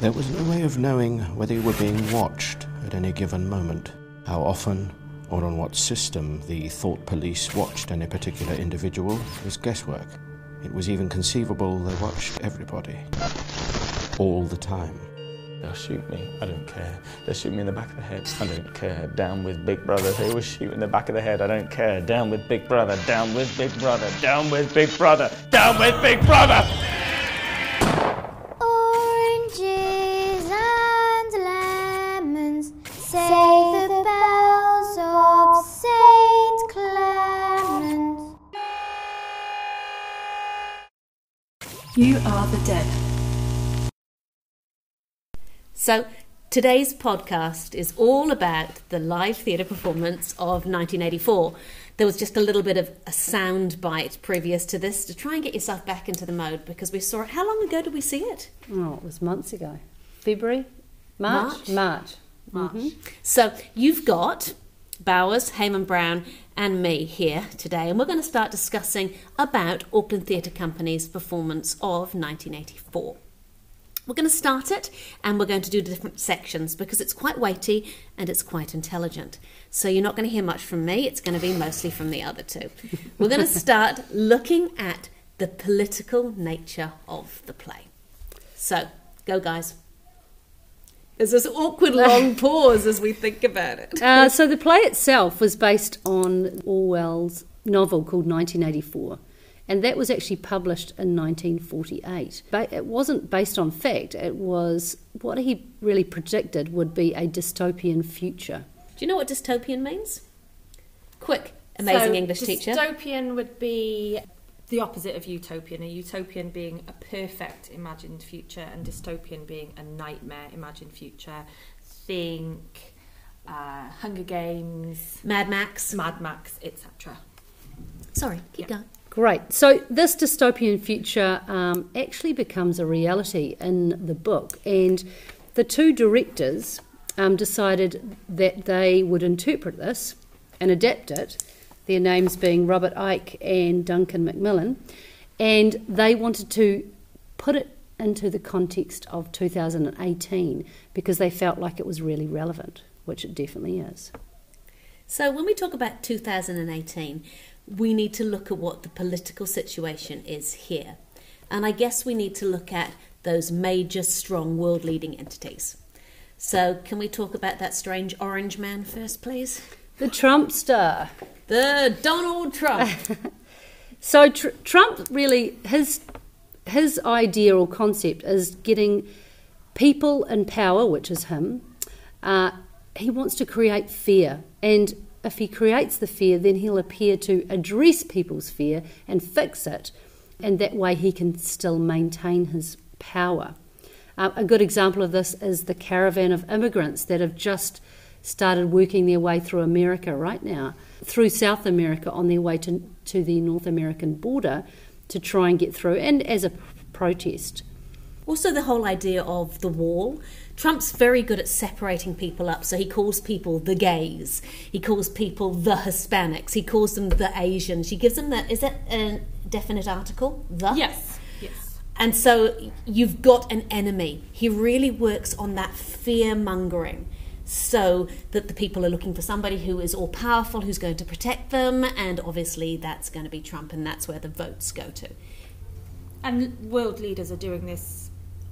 There was no way of knowing whether you were being watched at any given moment. How often or on what system the thought police watched any particular individual was guesswork. It was even conceivable they watched everybody. All the time. They'll shoot me. I don't care. They'll shoot me in the back of the head. I don't care. Down with Big Brother. They will shoot me in the back of the head. I don't care. Down with Big Brother. Down with Big Brother. Down with Big Brother. Down with Big Brother. You are the dead. So, today's podcast is all about the live theatre performance of 1984. There was just a little bit of a sound bite previous to this to try and get yourself back into the mode because we saw it. How long ago did we see it? Oh, it was months ago. February? March? March? March. Mhm. So, you've got Bowers, Heyman Brown, and me here today, and we're going to start discussing about Auckland Theatre Company's performance of 1984. We're going to start it and we're going to do different sections because it's quite weighty and it's quite intelligent. So you're not going to hear much from me, it's going to be mostly from the other two. We're going to start looking at the political nature of the play. So, go guys. There's this awkward long pause as we think about it. Uh, so the play itself was based on Orwell's novel called 1984. And that was actually published in 1948. But it wasn't based on fact, it was what he really predicted would be a dystopian future. Do you know what dystopian means? Quick, amazing So, English teacher. Dystopian would be the opposite of utopian. A utopian being a perfect imagined future, and dystopian being a nightmare imagined future. Think uh, Hunger Games, Mad Max. Mad Max, etc. Sorry, keep Yeah. going. Great. So this dystopian future um, actually becomes a reality in the book, and the two directors um, decided that they would interpret this and adapt it. Their names being Robert Icke and Duncan Macmillan, and they wanted to put it into the context of 2018 because they felt like it was really relevant, which it definitely is. So, when we talk about 2018, we need to look at what the political situation is here. And I guess we need to look at those major, strong, world leading entities. So, can we talk about that strange orange man first, please? The Trumpster. The Donald Trump. So tr- Trump really his his idea or concept is getting people in power, which is him. Uh, he wants to create fear, and if he creates the fear, then he'll appear to address people's fear and fix it, and that way he can still maintain his power. Uh, a good example of this is the caravan of immigrants that have just started working their way through America right now, through South America on their way to, to the North American border to try and get through, and as a protest. Also, the whole idea of the wall. Trump's very good at separating people up. So he calls people the gays, he calls people the Hispanics, he calls them the Asians. He gives them the. Is that a definite article? The? Yes. Yes. And so you've got an enemy. He really works on that fear mongering so that the people are looking for somebody who is all powerful, who's going to protect them, and obviously that's going to be Trump, and that's where the votes go to. And world leaders are doing this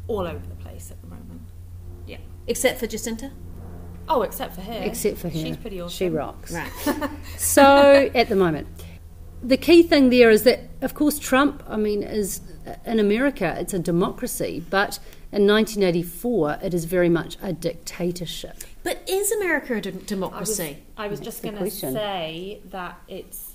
all over the place at the moment. Yeah. Except for Jacinda? Oh, except for her. Except for her. She's pretty awesome. She rocks. Right. So, at the moment, the key thing there is that, of course, Trump, I mean, is in America, it's a democracy, but in 1984, it is very much a dictatorship. But is America a d- I was, democracy? I was That's just going to say that it's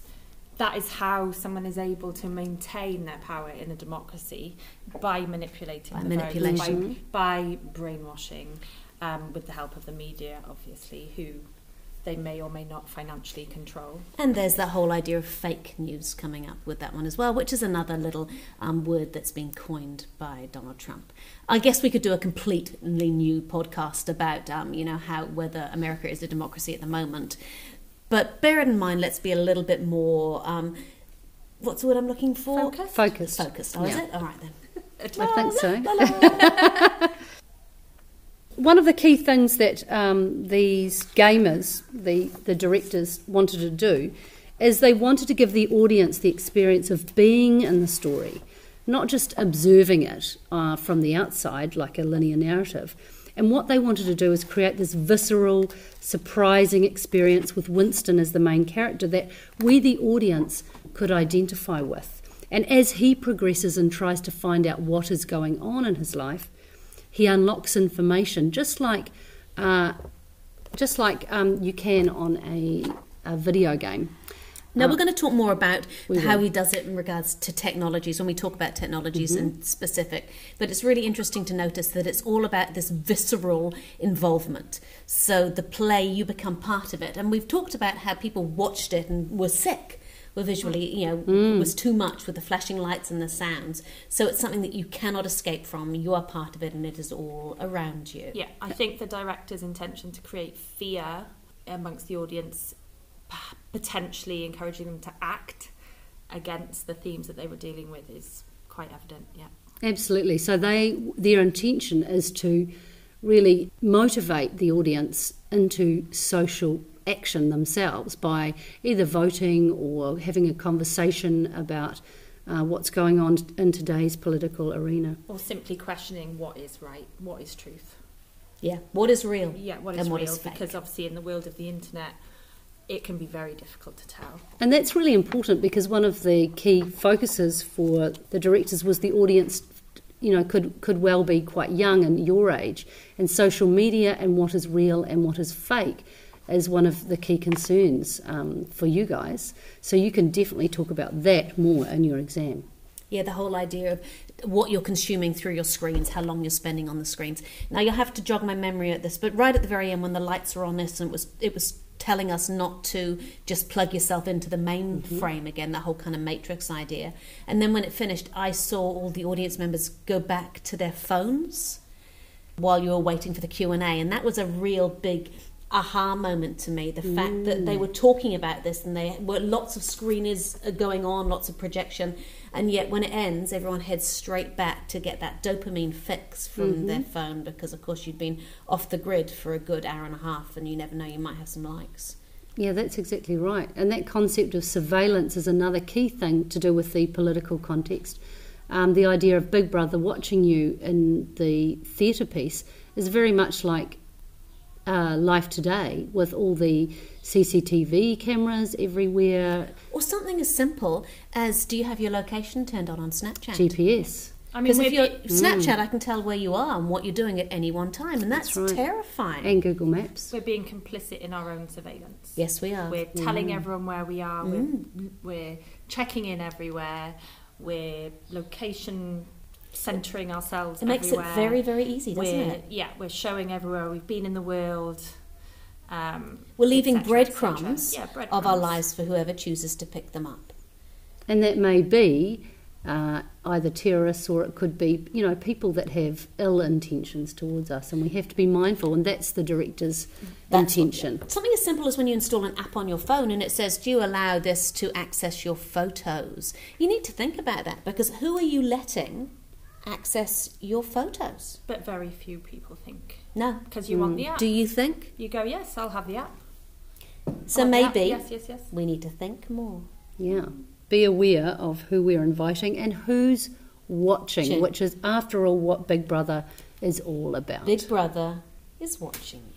that is how someone is able to maintain their power in a democracy by manipulating By the vote, manipulation. by, by brainwashing, um, with the help of the media, obviously, who they may or may not financially control. And there's that whole idea of fake news coming up with that one as well, which is another little um, word that's been coined by Donald Trump. I guess we could do a completely new podcast about, um, you know, how whether America is a democracy at the moment. But bear it in mind, let's be a little bit more. Um, what's the word I'm looking for? Focused? Focused. Focused. Oh, is it? All right then. I think so. one of the key things that um, these gamers, the, the directors, wanted to do is they wanted to give the audience the experience of being in the story, not just observing it uh, from the outside like a linear narrative. And what they wanted to do is create this visceral, surprising experience with Winston as the main character that we, the audience, could identify with. And as he progresses and tries to find out what is going on in his life, he unlocks information just like, uh, just like um, you can on a, a video game. Now Uh, we're going to talk more about how he does it in regards to technologies when we talk about technologies Mm-hmm. in specific. But it's really interesting to notice that it's all about this visceral involvement. So the play, you become part of it, and we've talked about how people watched it and were sick. Were visually, you know, Mm. was too much with the flashing lights and the sounds. So it's something that you cannot escape from. You are part of it, and it is all around you. Yeah, I think the director's intention to create fear amongst the audience, potentially encouraging them to act against the themes that they were dealing with, is quite evident. Yeah. Absolutely. So they their intention is to really motivate the audience into social action themselves by either voting or having a conversation about uh, what's going on in today's political arena. Or simply questioning what is right, what is truth. Yeah. What is real? Yeah, what is and what real? is because obviously, in the world of the internet, it can be very difficult to tell. And that's really important because one of the key focuses for the directors was the audience, you know, could, could well be quite young and your age. And social media and what is real and what is fake is one of the key concerns um, for you guys. So you can definitely talk about that more in your exam. Yeah, the whole idea of what you're consuming through your screens, how long you're spending on the screens. Now you'll have to jog my memory at this, but right at the very end, when the lights were on this, and it was it was telling us not to just plug yourself into the main frame again, that whole kind of matrix idea. And then when it finished, I saw all the audience members go back to their phones while you were waiting for the Q and A, and that was a real big aha moment to me. The fact that they were talking about this and they were lots of screeners going on, lots of projection, and yet when it ends, everyone heads straight back to get that dopamine fix from their phone because, of course, you'd been off the grid for a good hour and a half, and you never know you might have some likes. Yeah, that's exactly right. And that concept of surveillance is another key thing to do with the political context. Um, the idea of Big Brother watching you in the theatre piece is very much like uh, life today, with all the CCTV cameras everywhere, Or something as simple as do you have your location turned on on Snapchat? GPS. I mean, Because if you're be- Snapchat, I can tell where you are and what you're doing at any one time, and that's, That's right. terrifying. And Google Maps. we're being complicit in our own surveillance. yes, we are. We're telling everyone where we are. Mm. We're, we're checking in everywhere. We're location centering ourselves. It makes everywhere. it very, very easy, doesn't we're, it? Yeah, we're showing everywhere we've been in the world. Um, We're leaving cetera, breadcrumbs cetera. Yeah, of our lives for whoever chooses to pick them up. And that may be uh, either terrorists or it could be, you know, people that have ill intentions towards us. And we have to be mindful, and that's the director's That's what- intention. Something as simple as when you install an app on your phone and it says, Do you allow this to access your photos? You need to think about that because who are you letting access your photos? But very few people think No. because you want the mm. app. Do you think? you go, yes, I'll have the app. So I want the maybe Yes, yes, yes. we need to think more. Yeah. Be aware of who we're inviting and who's watching, Watching. which is, after all, what Big Brother is all about. Big Brother is watching you.